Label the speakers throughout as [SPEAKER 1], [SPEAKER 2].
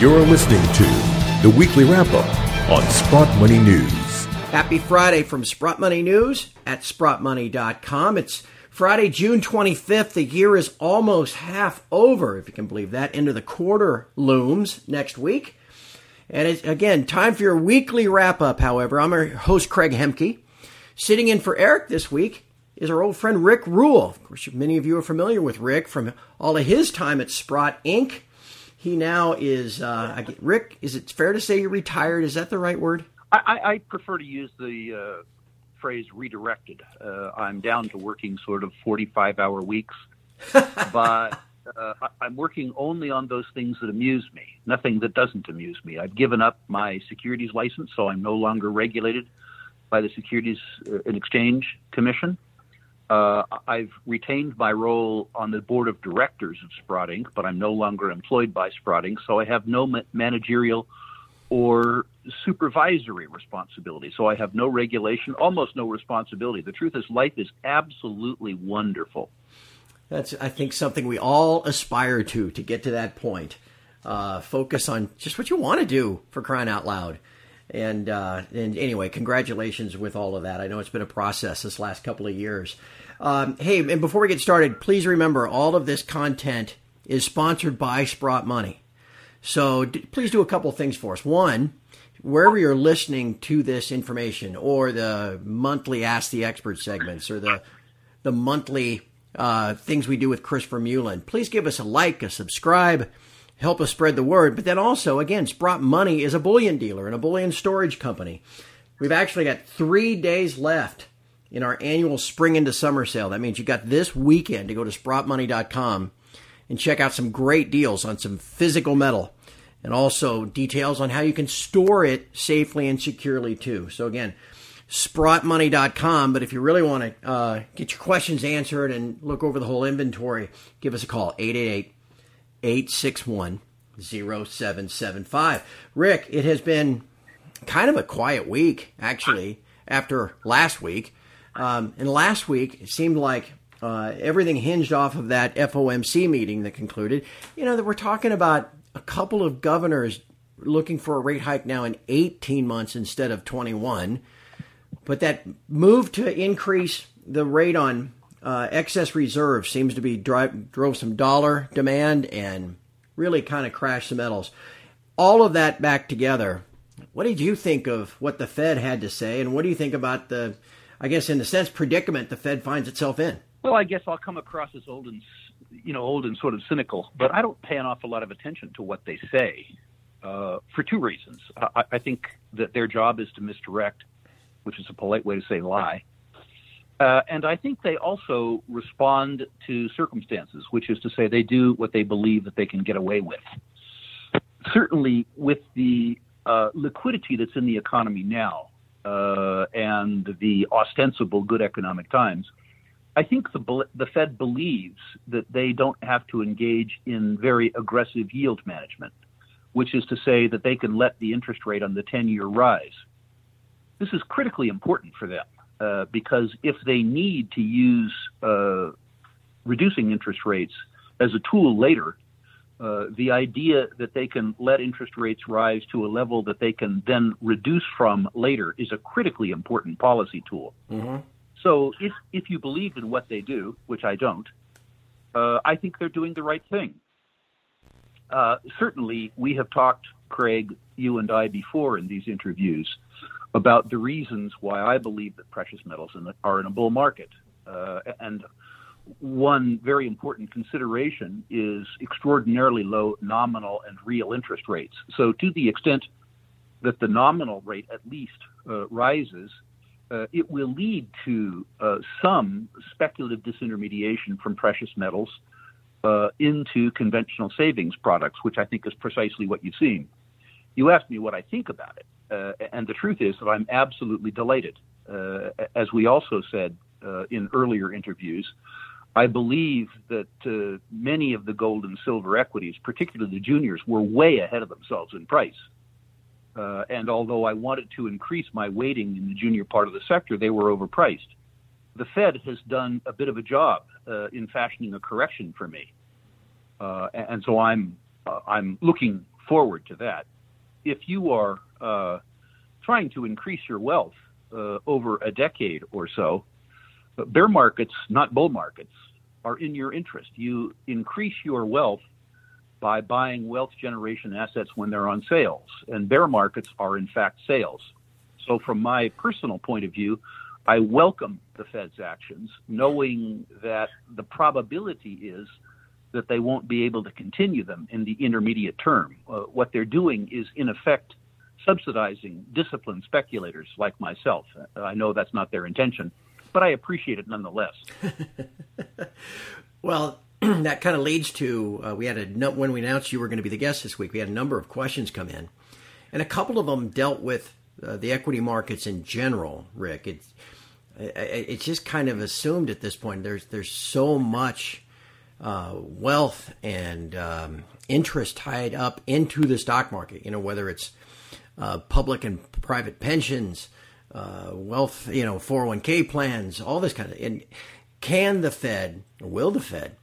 [SPEAKER 1] You're listening to the weekly wrap up on Sprott Money News.
[SPEAKER 2] Happy Friday from Sprott Money News at sprottmoney.com. It's Friday, June 25th. The year is almost half over, if you can believe that. Into the quarter looms next week. And it's, again, time for your weekly wrap up, however. I'm our host, Craig Hemke. Sitting in for Eric this week is our old friend Rick Rule. Of course, many of you are familiar with Rick from all of his time at Sprott Inc. He now is, uh, Rick, is it fair to say you're retired? Is that the right word?
[SPEAKER 3] I, I prefer to use the uh, phrase redirected. Uh, I'm down to working sort of 45 hour weeks, but uh, I'm working only on those things that amuse me, nothing that doesn't amuse me. I've given up my securities license, so I'm no longer regulated by the Securities uh, and Exchange Commission. Uh, I've retained my role on the board of directors of Sprott Inc., but I'm no longer employed by Sprott Inc., so I have no ma- managerial or supervisory responsibility. So I have no regulation, almost no responsibility. The truth is, life is absolutely wonderful.
[SPEAKER 2] That's, I think, something we all aspire to, to get to that point. Uh, focus on just what you want to do for crying out loud. And, uh, and anyway, congratulations with all of that. I know it's been a process this last couple of years. Um, hey, and before we get started, please remember all of this content is sponsored by Sprott Money. So d- please do a couple things for us. One, wherever you're listening to this information, or the monthly Ask the Expert segments, or the the monthly uh, things we do with Chris Vermeulen, please give us a like, a subscribe, help us spread the word. But then also, again, Sprott Money is a bullion dealer and a bullion storage company. We've actually got three days left in our annual spring into summer sale. That means you've got this weekend to go to sprottmoney.com and check out some great deals on some physical metal and also details on how you can store it safely and securely too. So again, sprottmoney.com. But if you really want to uh, get your questions answered and look over the whole inventory, give us a call 888 861 0775. Rick, it has been kind of a quiet week, actually, after last week. Um, and last week, it seemed like uh, everything hinged off of that FOMC meeting that concluded. You know, that we're talking about a couple of governors looking for a rate hike now in 18 months instead of 21. But that move to increase the rate on uh, excess reserve seems to be drove some dollar demand and really kind of crashed the metals. All of that back together. What did you think of what the Fed had to say, and what do you think about the, I guess, in a sense, predicament the Fed finds itself in?
[SPEAKER 3] Well, I guess I'll come across as old and you know old and sort of cynical, but I don't pay an awful lot of attention to what they say uh, for two reasons. I, I think that their job is to misdirect, which is a polite way to say lie. Uh, and I think they also respond to circumstances, which is to say they do what they believe that they can get away with. Certainly, with the uh, liquidity that's in the economy now uh, and the ostensible good economic times, I think the, the Fed believes that they don't have to engage in very aggressive yield management, which is to say that they can let the interest rate on the 10 year rise. This is critically important for them uh, because if they need to use uh, reducing interest rates as a tool later, uh, the idea that they can let interest rates rise to a level that they can then reduce from later is a critically important policy tool. Mm-hmm. So if if you believe in what they do, which I don't, uh, I think they're doing the right thing. Uh, certainly, we have talked, Craig, you and I, before in these interviews about the reasons why I believe that precious metals in the, are in a bull market. Uh, and one very important consideration is extraordinarily low nominal and real interest rates. So, to the extent that the nominal rate at least uh, rises, uh, it will lead to uh, some speculative disintermediation from precious metals uh, into conventional savings products, which I think is precisely what you've seen. You asked me what I think about it, uh, and the truth is that I'm absolutely delighted. Uh, as we also said uh, in earlier interviews, I believe that many of the gold and silver equities, particularly the juniors, were way ahead of themselves in price. Uh, and although I wanted to increase my weighting in the junior part of the sector, they were overpriced. The Fed has done a bit of a job uh, in fashioning a correction for me, uh, and so I'm uh, I'm looking forward to that. If you are uh, trying to increase your wealth uh, over a decade or so, bear markets, not bull markets, are in your interest. You increase your wealth by buying wealth generation assets when they're on sales, and bear markets are in fact sales. So, from my personal point of view, I welcome the Fed's actions, knowing that the probability is that they won't be able to continue them in the intermediate term. Uh, what they're doing is, in effect, subsidizing disciplined speculators like myself. Uh, I know that's not their intention, but I appreciate it nonetheless.
[SPEAKER 2] well, that kind of leads to uh, we had a when we announced you were going to be the guest this week. We had a number of questions come in, and a couple of them dealt with uh, the equity markets in general. Rick, it's it's just kind of assumed at this point. There's there's so much uh, wealth and um, interest tied up into the stock market. You know, whether it's uh, public and private pensions, uh, wealth, you know, 401k plans, all this kind of. And can the Fed, will the Fed,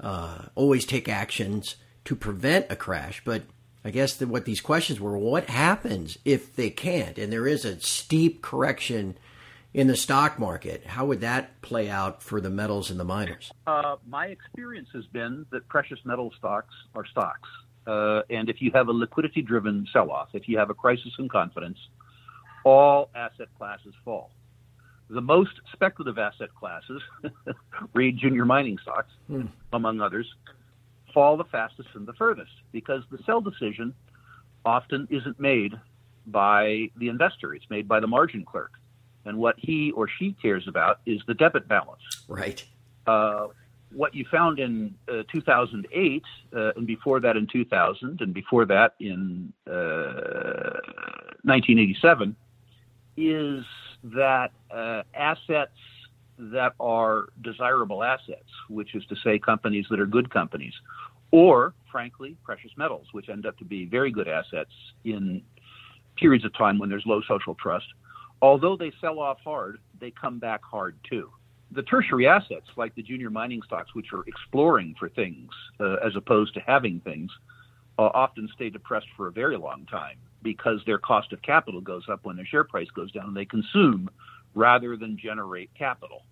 [SPEAKER 2] uh, always take actions to prevent a crash? But I guess that what these questions were: what happens if they can't, and there is a steep correction in the stock market? How would that play out for the metals and the miners?
[SPEAKER 3] Uh, my experience has been that precious metal stocks are stocks. Uh, and if you have a liquidity driven sell off, if you have a crisis in confidence, all asset classes fall. The most speculative asset classes, read junior mining stocks, hmm. among others, fall the fastest and the furthest because the sell decision often isn't made by the investor, it's made by the margin clerk and what he or she cares about is the debit balance.
[SPEAKER 2] Right.
[SPEAKER 3] Uh, what you found in uh, 2008, uh, and before that in 2000, and before that in 1987, uh, is that uh, assets that are desirable assets, which is to say companies that are good companies, or frankly, precious metals, which end up to be very good assets in periods of time when there's low social trust, although they sell off hard, they come back hard too. The tertiary assets, like the junior mining stocks, which are exploring for things uh, as opposed to having things, uh, often stay depressed for a very long time because their cost of capital goes up when their share price goes down and they consume rather than generate capital.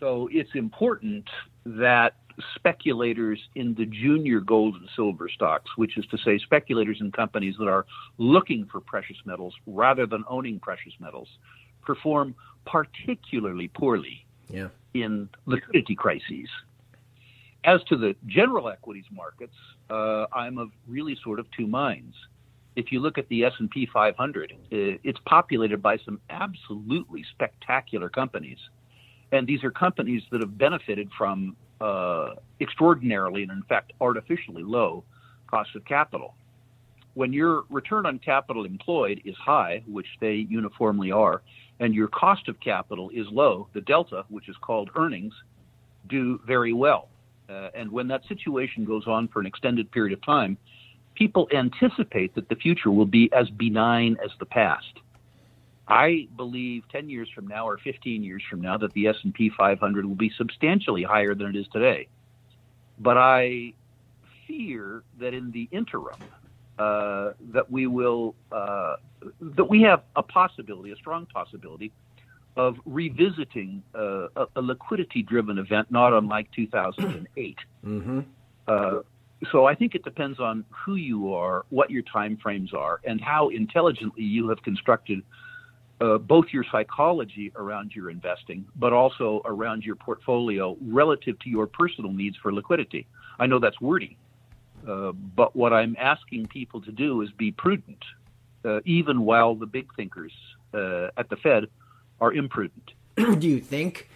[SPEAKER 3] So it's important that speculators in the junior gold and silver stocks, which is to say, speculators in companies that are looking for precious metals rather than owning precious metals, perform particularly poorly
[SPEAKER 2] yeah.
[SPEAKER 3] in liquidity crises. As to the general equities markets, uh, I'm of really sort of two minds. If you look at the S&P 500, uh, it's populated by some absolutely spectacular companies and these are companies that have benefited from uh, extraordinarily and, in fact, artificially low cost of capital. When your return on capital employed is high, which they uniformly are, and your cost of capital is low, the delta, which is called earnings, do very well. Uh, and when that situation goes on for an extended period of time, people anticipate that the future will be as benign as the past. I believe 10 years from now or 15 years from now that the S&P 500 will be substantially higher than it is today. But I fear that in the interim, uh, that we will uh, that we have a possibility, a strong possibility, of revisiting uh, a, a liquidity-driven event, not unlike 2008.
[SPEAKER 2] Mm-hmm.
[SPEAKER 3] Uh, so I think it depends on who you are, what your time frames are, and how intelligently you have constructed uh, both your psychology around your investing, but also around your portfolio relative to your personal needs for liquidity. I know that's wordy, uh, but what I'm asking people to do is be prudent, uh, even while the big thinkers uh, at the Fed are imprudent.
[SPEAKER 2] do you think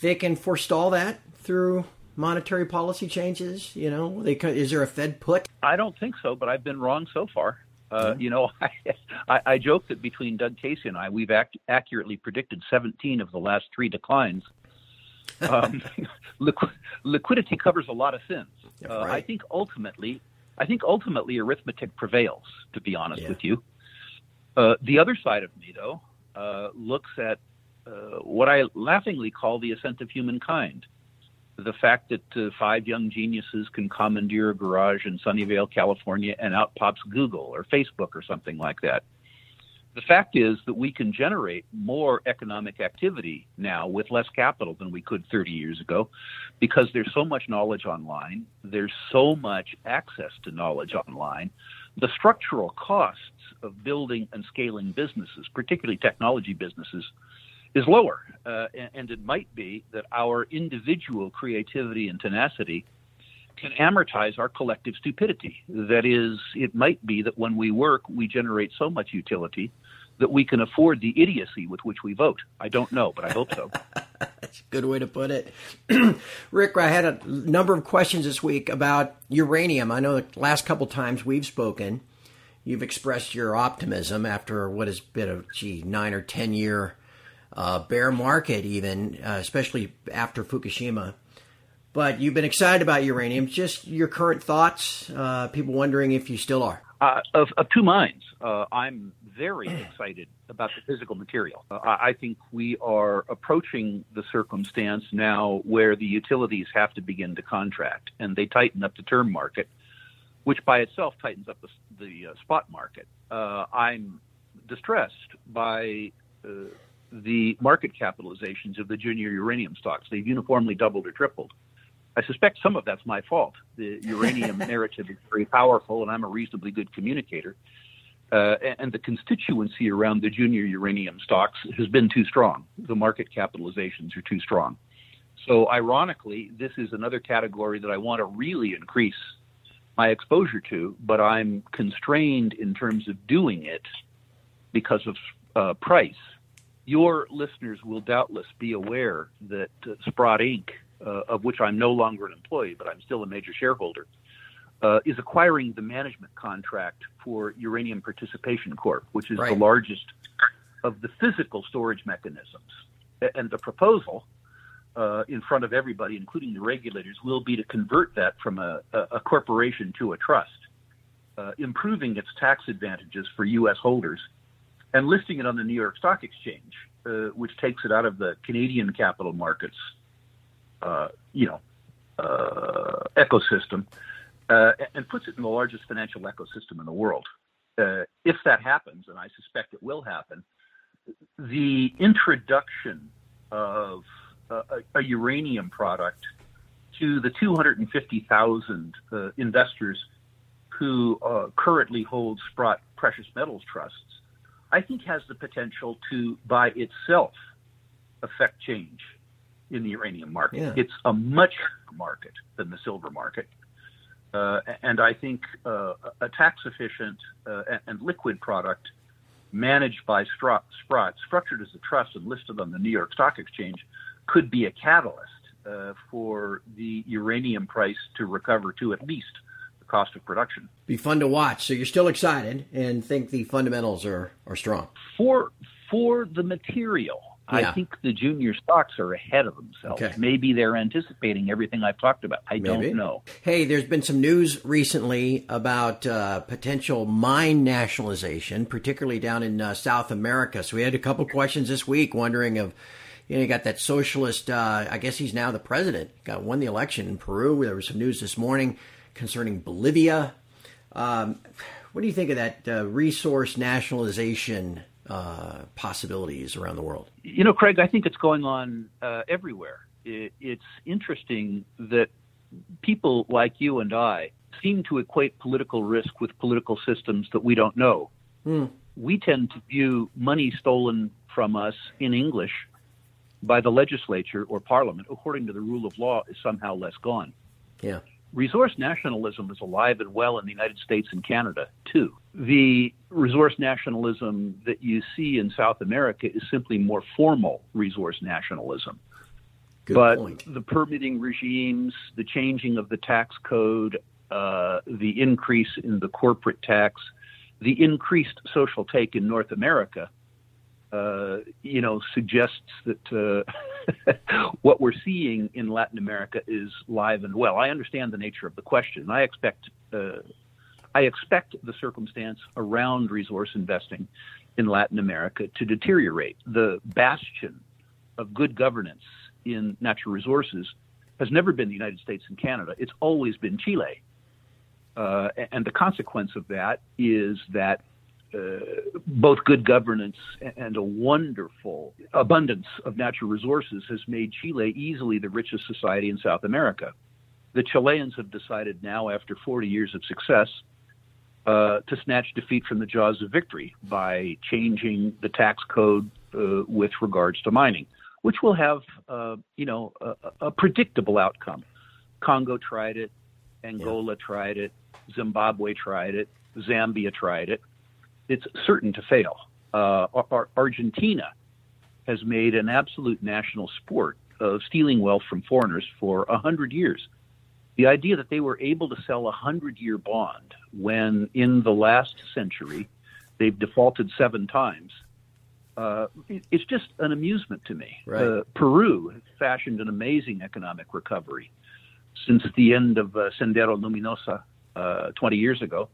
[SPEAKER 2] they can forestall that through monetary policy changes? You know, they, is there a Fed put?
[SPEAKER 3] I don't think so, but I've been wrong so far. Uh, you know, I, I, I joke that between Doug Casey and I, we've act, accurately predicted 17 of the last three declines. Um, liqu- liquidity covers a lot of sins. Uh, right. I think ultimately, I think ultimately arithmetic prevails. To be honest yeah. with you, uh, the other side of me, though, uh, looks at uh, what I laughingly call the ascent of humankind. The fact that uh, five young geniuses can commandeer a garage in Sunnyvale, California, and out pops Google or Facebook or something like that. The fact is that we can generate more economic activity now with less capital than we could 30 years ago because there's so much knowledge online, there's so much access to knowledge online. The structural costs of building and scaling businesses, particularly technology businesses, is lower. Uh, and, and it might be that our individual creativity and tenacity can amortize our collective stupidity. That is, it might be that when we work, we generate so much utility that we can afford the idiocy with which we vote. I don't know, but I hope so.
[SPEAKER 2] That's a good way to put it. Rick, I had a number of questions this week about uranium. I know the last couple times we've spoken, you've expressed your optimism after what has been a gee nine or ten year uh, bear market, even uh, especially after Fukushima. But you've been excited about uranium. Just your current thoughts. Uh, people wondering if you still are.
[SPEAKER 3] Uh, of, of, two minds. Uh, I'm very excited about the physical material. Uh, I think we are approaching the circumstance now where the utilities have to begin to contract, and they tighten up the term market, which by itself tightens up the, the spot market. I'm distressed by the market capitalizations of the junior uranium stocks. They've uniformly doubled or tripled. I suspect some of that's my fault. The uranium narrative is very powerful, and I'm a reasonably good communicator. Uh, and the constituency around the junior uranium stocks has been too strong. The market capitalizations are too strong. So, ironically, this is another category that I want to really increase my exposure to, but I'm constrained in terms of doing it because of uh, price your listeners will doubtless be aware that uh, Sprott Inc., uh, of which I'm no longer an employee, but I'm still a major shareholder, uh, is acquiring the management contract for Uranium Participation Corp., which is right. the largest of the physical storage mechanisms. And the proposal uh, in front of everybody, including the regulators, will be to convert that from a, a corporation to a trust, uh, improving its tax advantages for U.S. holders and listing it on the New York Stock Exchange, uh, which takes it out of the Canadian capital markets, uh, you know, uh, ecosystem, uh, and puts it in the largest financial ecosystem in the world. Uh, if that happens, and I suspect it will happen, the introduction of a, a uranium product to the 250,000 uh, investors who currently hold Sprott precious metals trusts I think has the potential to, by itself, affect change in the uranium market. Yeah. It's a much bigger market than the silver market. Uh, and I think uh, a tax efficient uh, and liquid product managed by Sprott, structured as a trust and listed on the New York Stock Exchange, could be a catalyst uh, for the uranium price to recover to at least cost of production.
[SPEAKER 2] Be fun to watch. So you're still excited and think the fundamentals are, are strong.
[SPEAKER 3] For for the material, yeah. I think the junior stocks are ahead of themselves. Okay. Maybe they're anticipating everything I've talked about. I Maybe. don't know.
[SPEAKER 2] Hey, there's been some news recently about uh, potential mine nationalization, particularly down in uh, South America. So we had a couple questions this week wondering of you know, you got that socialist. Uh, I guess he's now the president. Got won the election in Peru. There was some news this morning concerning Bolivia. Um, what do you think of that uh, resource nationalization uh, possibilities around the world?
[SPEAKER 3] You know, Craig, I think it's going on uh, everywhere. It, it's interesting that people like you and I seem to equate political risk with political systems that we don't know. Mm. We tend to view money stolen from us in English by the legislature or parliament, according to the rule of law, is somehow less gone.
[SPEAKER 2] Yeah
[SPEAKER 3] resource nationalism is alive and well in the United States and Canada, too. The resource nationalism that you see in South America is simply more formal resource nationalism.
[SPEAKER 2] Good
[SPEAKER 3] but
[SPEAKER 2] point.
[SPEAKER 3] the permitting regimes, the changing of the tax code, uh, the increase in the corporate tax, the increased social take in North America uh, you know, suggests that uh, what we're seeing in Latin America is live and well. I understand the nature of the question. I expect uh, I expect the circumstance around resource investing in Latin America to deteriorate. The bastion of good governance in natural resources has never been the United States and Canada. It's always been Chile. Uh, and the consequence of that is that both good governance and a wonderful abundance of natural resources has made Chile easily the richest society in South America. The Chileans have decided now, after 40 years of success, uh, to snatch defeat from the jaws of victory by changing the tax code uh, with regards to mining, which will have, uh, you know, a, a, predictable outcome. Congo tried it, Angola yeah. tried it, Zimbabwe tried it, Zambia tried it it's certain to fail. Uh, Argentina has made an absolute national sport of stealing wealth from foreigners for a hundred years. The idea that they were able to sell a hundred-year bond when, in the last century, they've defaulted seven times, uh, it's just an amusement to me.
[SPEAKER 2] Right.
[SPEAKER 3] Uh, Peru has fashioned an amazing economic recovery since the end of uh, Sendero Luminoso uh, 20 years ago.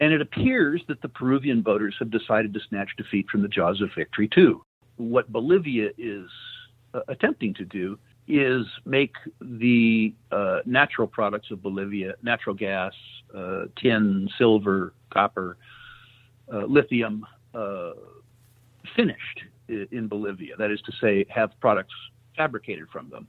[SPEAKER 3] And it appears that the Peruvian voters have decided to snatch defeat from the jaws of victory, too. What Bolivia is uh, attempting to do is make the uh, natural products of Bolivia, natural gas, uh, tin, silver, copper, uh, lithium, uh, finished in Bolivia. That is to say, have products fabricated from them.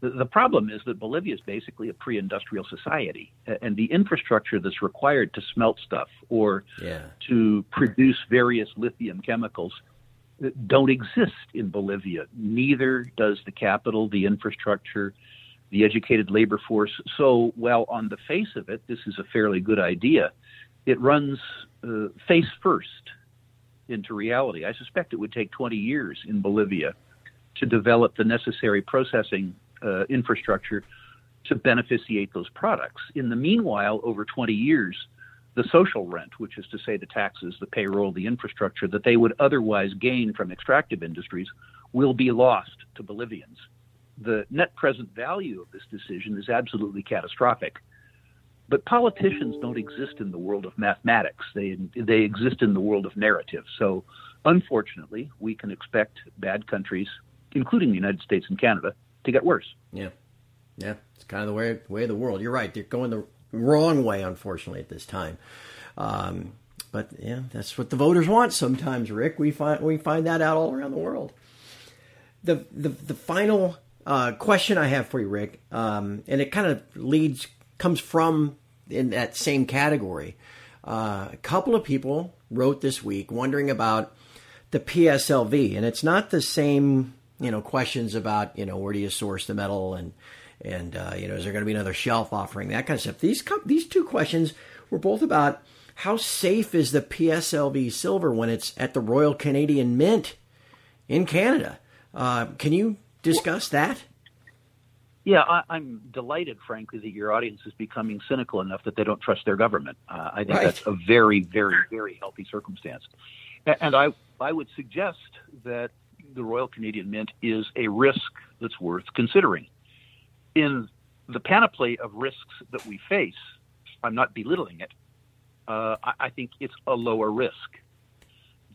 [SPEAKER 3] The, problem is that Bolivia is basically a pre-industrial society, and the infrastructure that's required to smelt stuff or
[SPEAKER 2] yeah.
[SPEAKER 3] to produce various lithium chemicals don't exist in Bolivia. Neither does the capital, the infrastructure, the educated labor force. So, while on the face of it, this is a fairly good idea, it runs uh, face first into reality. I suspect it would take 20 years in Bolivia to develop the necessary processing uh, infrastructure to beneficiate those products. In the meanwhile, over 20 years, the social rent, which is to say the taxes, the payroll, the infrastructure that they would otherwise gain from extractive industries, will be lost to Bolivians. The net present value of this decision is absolutely catastrophic. But politicians don't exist in the world of mathematics. They, they exist in the world of narrative. So, unfortunately, we can expect bad countries, including the United States and Canada, to get worse.
[SPEAKER 2] Yeah, yeah, it's kind of the way way of the world. You're right; they're going the wrong way, unfortunately, at this time. Um, but yeah, that's what the voters want. Sometimes, Rick, we find we find that out all around the world. The the the final uh, question I have for you, Rick, um, and it kind of leads comes from in that same category. Uh, a couple of people wrote this week wondering about the PSLV, and it's not the same you know questions about you know where do you source the metal and and uh, you know is there going to be another shelf offering that kind of stuff. These these two questions were both about how safe is the PSLV silver when it's at the Royal Canadian Mint in Canada. Uh, can you discuss that?
[SPEAKER 3] Yeah, I, am delighted, frankly, that your audience is becoming cynical enough that they don't trust their government. Uh, I think right. that's a very, very, very healthy circumstance. And I, I would suggest that the Royal Canadian Mint is a risk that's worth considering. In the panoply of risks that we face, I'm not belittling it, uh, I, I think it's a lower risk.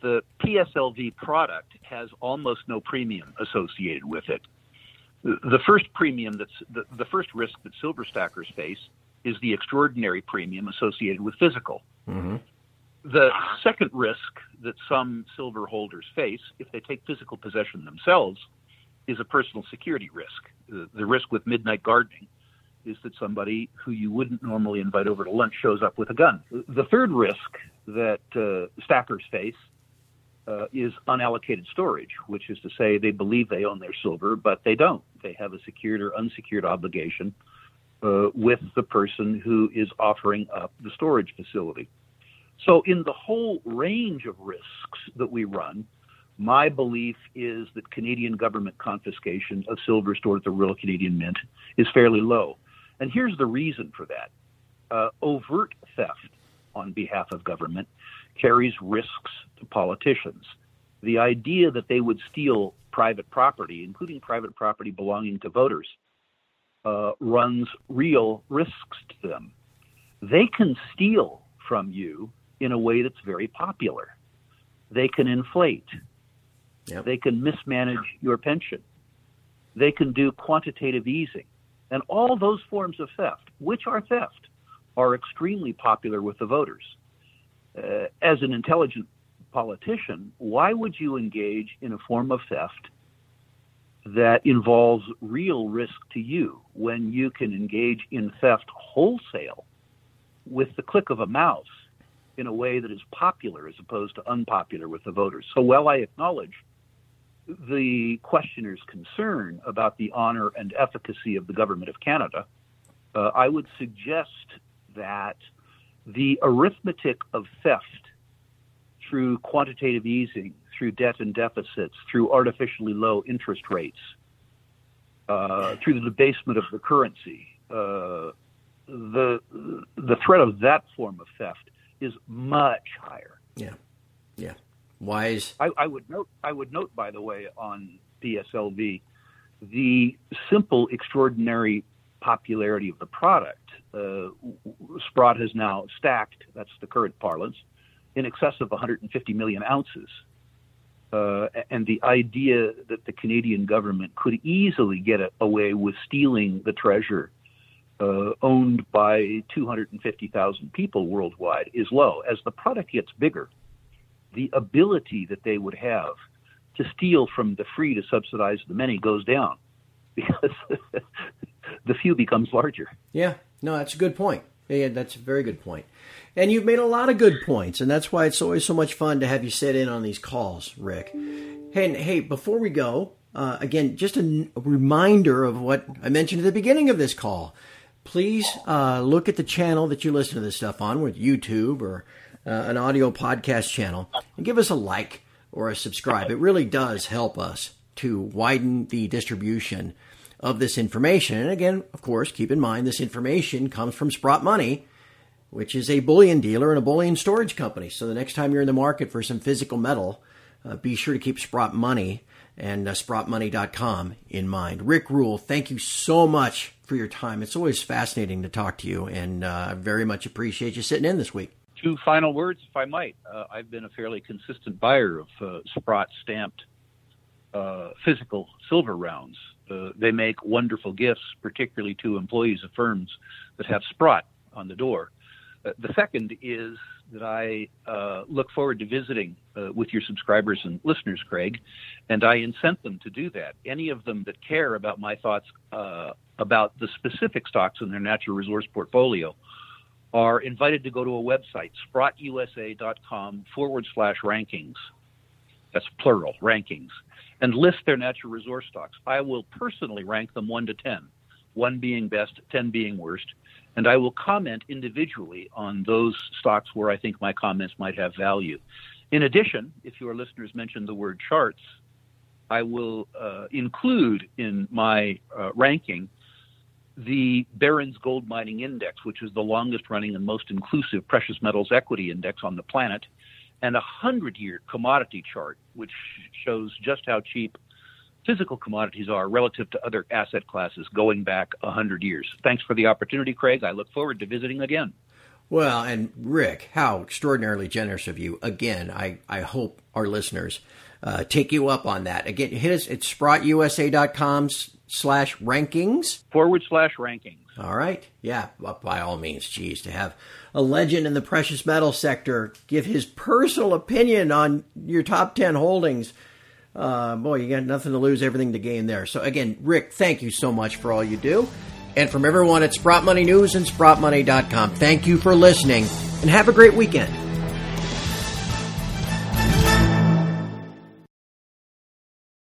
[SPEAKER 3] The PSLV product has almost no premium associated with it. The first premium that's the, the first risk that silver stackers face is the extraordinary premium associated with physical.
[SPEAKER 2] Mm-hmm.
[SPEAKER 3] The second risk that some silver holders face if they take physical possession themselves is a personal security risk. The, the risk with midnight gardening is that somebody who you wouldn't normally invite over to lunch shows up with a gun. The third risk that uh, stackers face uh, is unallocated storage, which is to say they believe they own their silver, but they don't. They have a secured or unsecured obligation uh, with the person who is offering up the storage facility. So, in the whole range of risks that we run, my belief is that Canadian government confiscation of silver stored at the Royal Canadian Mint is fairly low. And here's the reason for that uh, overt theft on behalf of government carries risks to politicians. The idea that they would steal private property, including private property belonging to voters, uh, runs real risks to them. They can steal from you in a way that's very popular. They can inflate.
[SPEAKER 2] Yep.
[SPEAKER 3] They can mismanage your pension. They can do quantitative easing. And all those forms of theft, which are theft, are extremely popular with the voters. Uh, as an intelligent politician, why would you engage in a form of theft that involves real risk to you when you can engage in theft wholesale with the click of a mouse in a way that is popular as opposed to unpopular with the voters? So, while I acknowledge the questioner's concern about the honor and efficacy of the government of Canada, uh, I would suggest that the arithmetic of theft through quantitative easing, through debt and deficits, through artificially low interest rates, uh, through the debasement of the currency, uh, the the threat of that form of theft is much higher.
[SPEAKER 2] Yeah, yeah. Wise.
[SPEAKER 3] I, I would note. I would note, by the way, on PSLV, the simple, extraordinary popularity of the product. Uh, Sprott has now stacked. That's the current parlance in excess of 150 million ounces. Uh, and the idea that the Canadian government could easily get away with stealing the treasure uh, owned by 250,000 people worldwide is low. As the product gets bigger, the ability that they would have to steal from the free to subsidize the many goes down because the few becomes larger.
[SPEAKER 2] Yeah, no, that's a good point. Yeah, that's a very good point. And you've made a lot of good points, and that's why it's always so much fun to have you sit in on these calls, Rick. Hey, and, hey, before we go, uh, again, just a, a, reminder of what I mentioned at the beginning of this call. Please uh, look at the channel that you listen to this stuff on, with YouTube or uh, an audio podcast channel, and give us a like or a subscribe. It really does help us to widen the distribution of this information. And again, of course, keep in mind this information comes from Sprott Money, which is a bullion dealer and a bullion storage company. So the next time you're in the market for some physical metal, uh, be sure to keep Sprott Money and uh, sprottmoney.com in mind. Rick Rule, thank you so much for your time. It's always fascinating to talk to you, and uh, I very much appreciate you sitting in this week.
[SPEAKER 3] Two final words, if I might. Uh, I've been a fairly consistent buyer of uh, Sprott stamped uh, physical silver rounds uh, they make wonderful gifts, particularly to employees of firms that have Sprott on the door. The second is that I uh, look forward to visiting uh, with your subscribers and listeners, Craig, and I incent them to do that. Any of them that care about my thoughts uh, about the specific stocks in their natural resource portfolio are invited to go to a website, sprottusa.com forward slash rankings. That's plural, rankings and list their natural resource stocks. I will personally rank them 1 to 10, 1 being best, 10 being worst, and I will comment individually on those stocks where I think my comments might have value. In addition, if your listeners mention the word charts, I will uh, include in my uh, ranking the Barron's Gold Mining Index, which is the longest running and most inclusive precious metals equity index on the planet and a 100 year commodity chart, which shows just how cheap physical commodities are relative to other asset classes going back 100 years. Thanks for the opportunity, Craig. I look forward to visiting again.
[SPEAKER 2] Well, and Rick, how extraordinarily generous of you. Again, I, I hope our listeners uh, take you up on that. Again, hit us at sprottusa.com slash rankings.
[SPEAKER 3] Forward slash rankings.
[SPEAKER 2] All right. Yeah, by all means. Geez, to have a legend in the precious metal sector give his personal opinion on your top 10 holdings. Uh, boy, you got nothing to lose, everything to gain there. So, again, Rick, thank you so much for all you do. And from everyone at Sprott Money News and SprottMoney.com, thank you for listening and have a great weekend.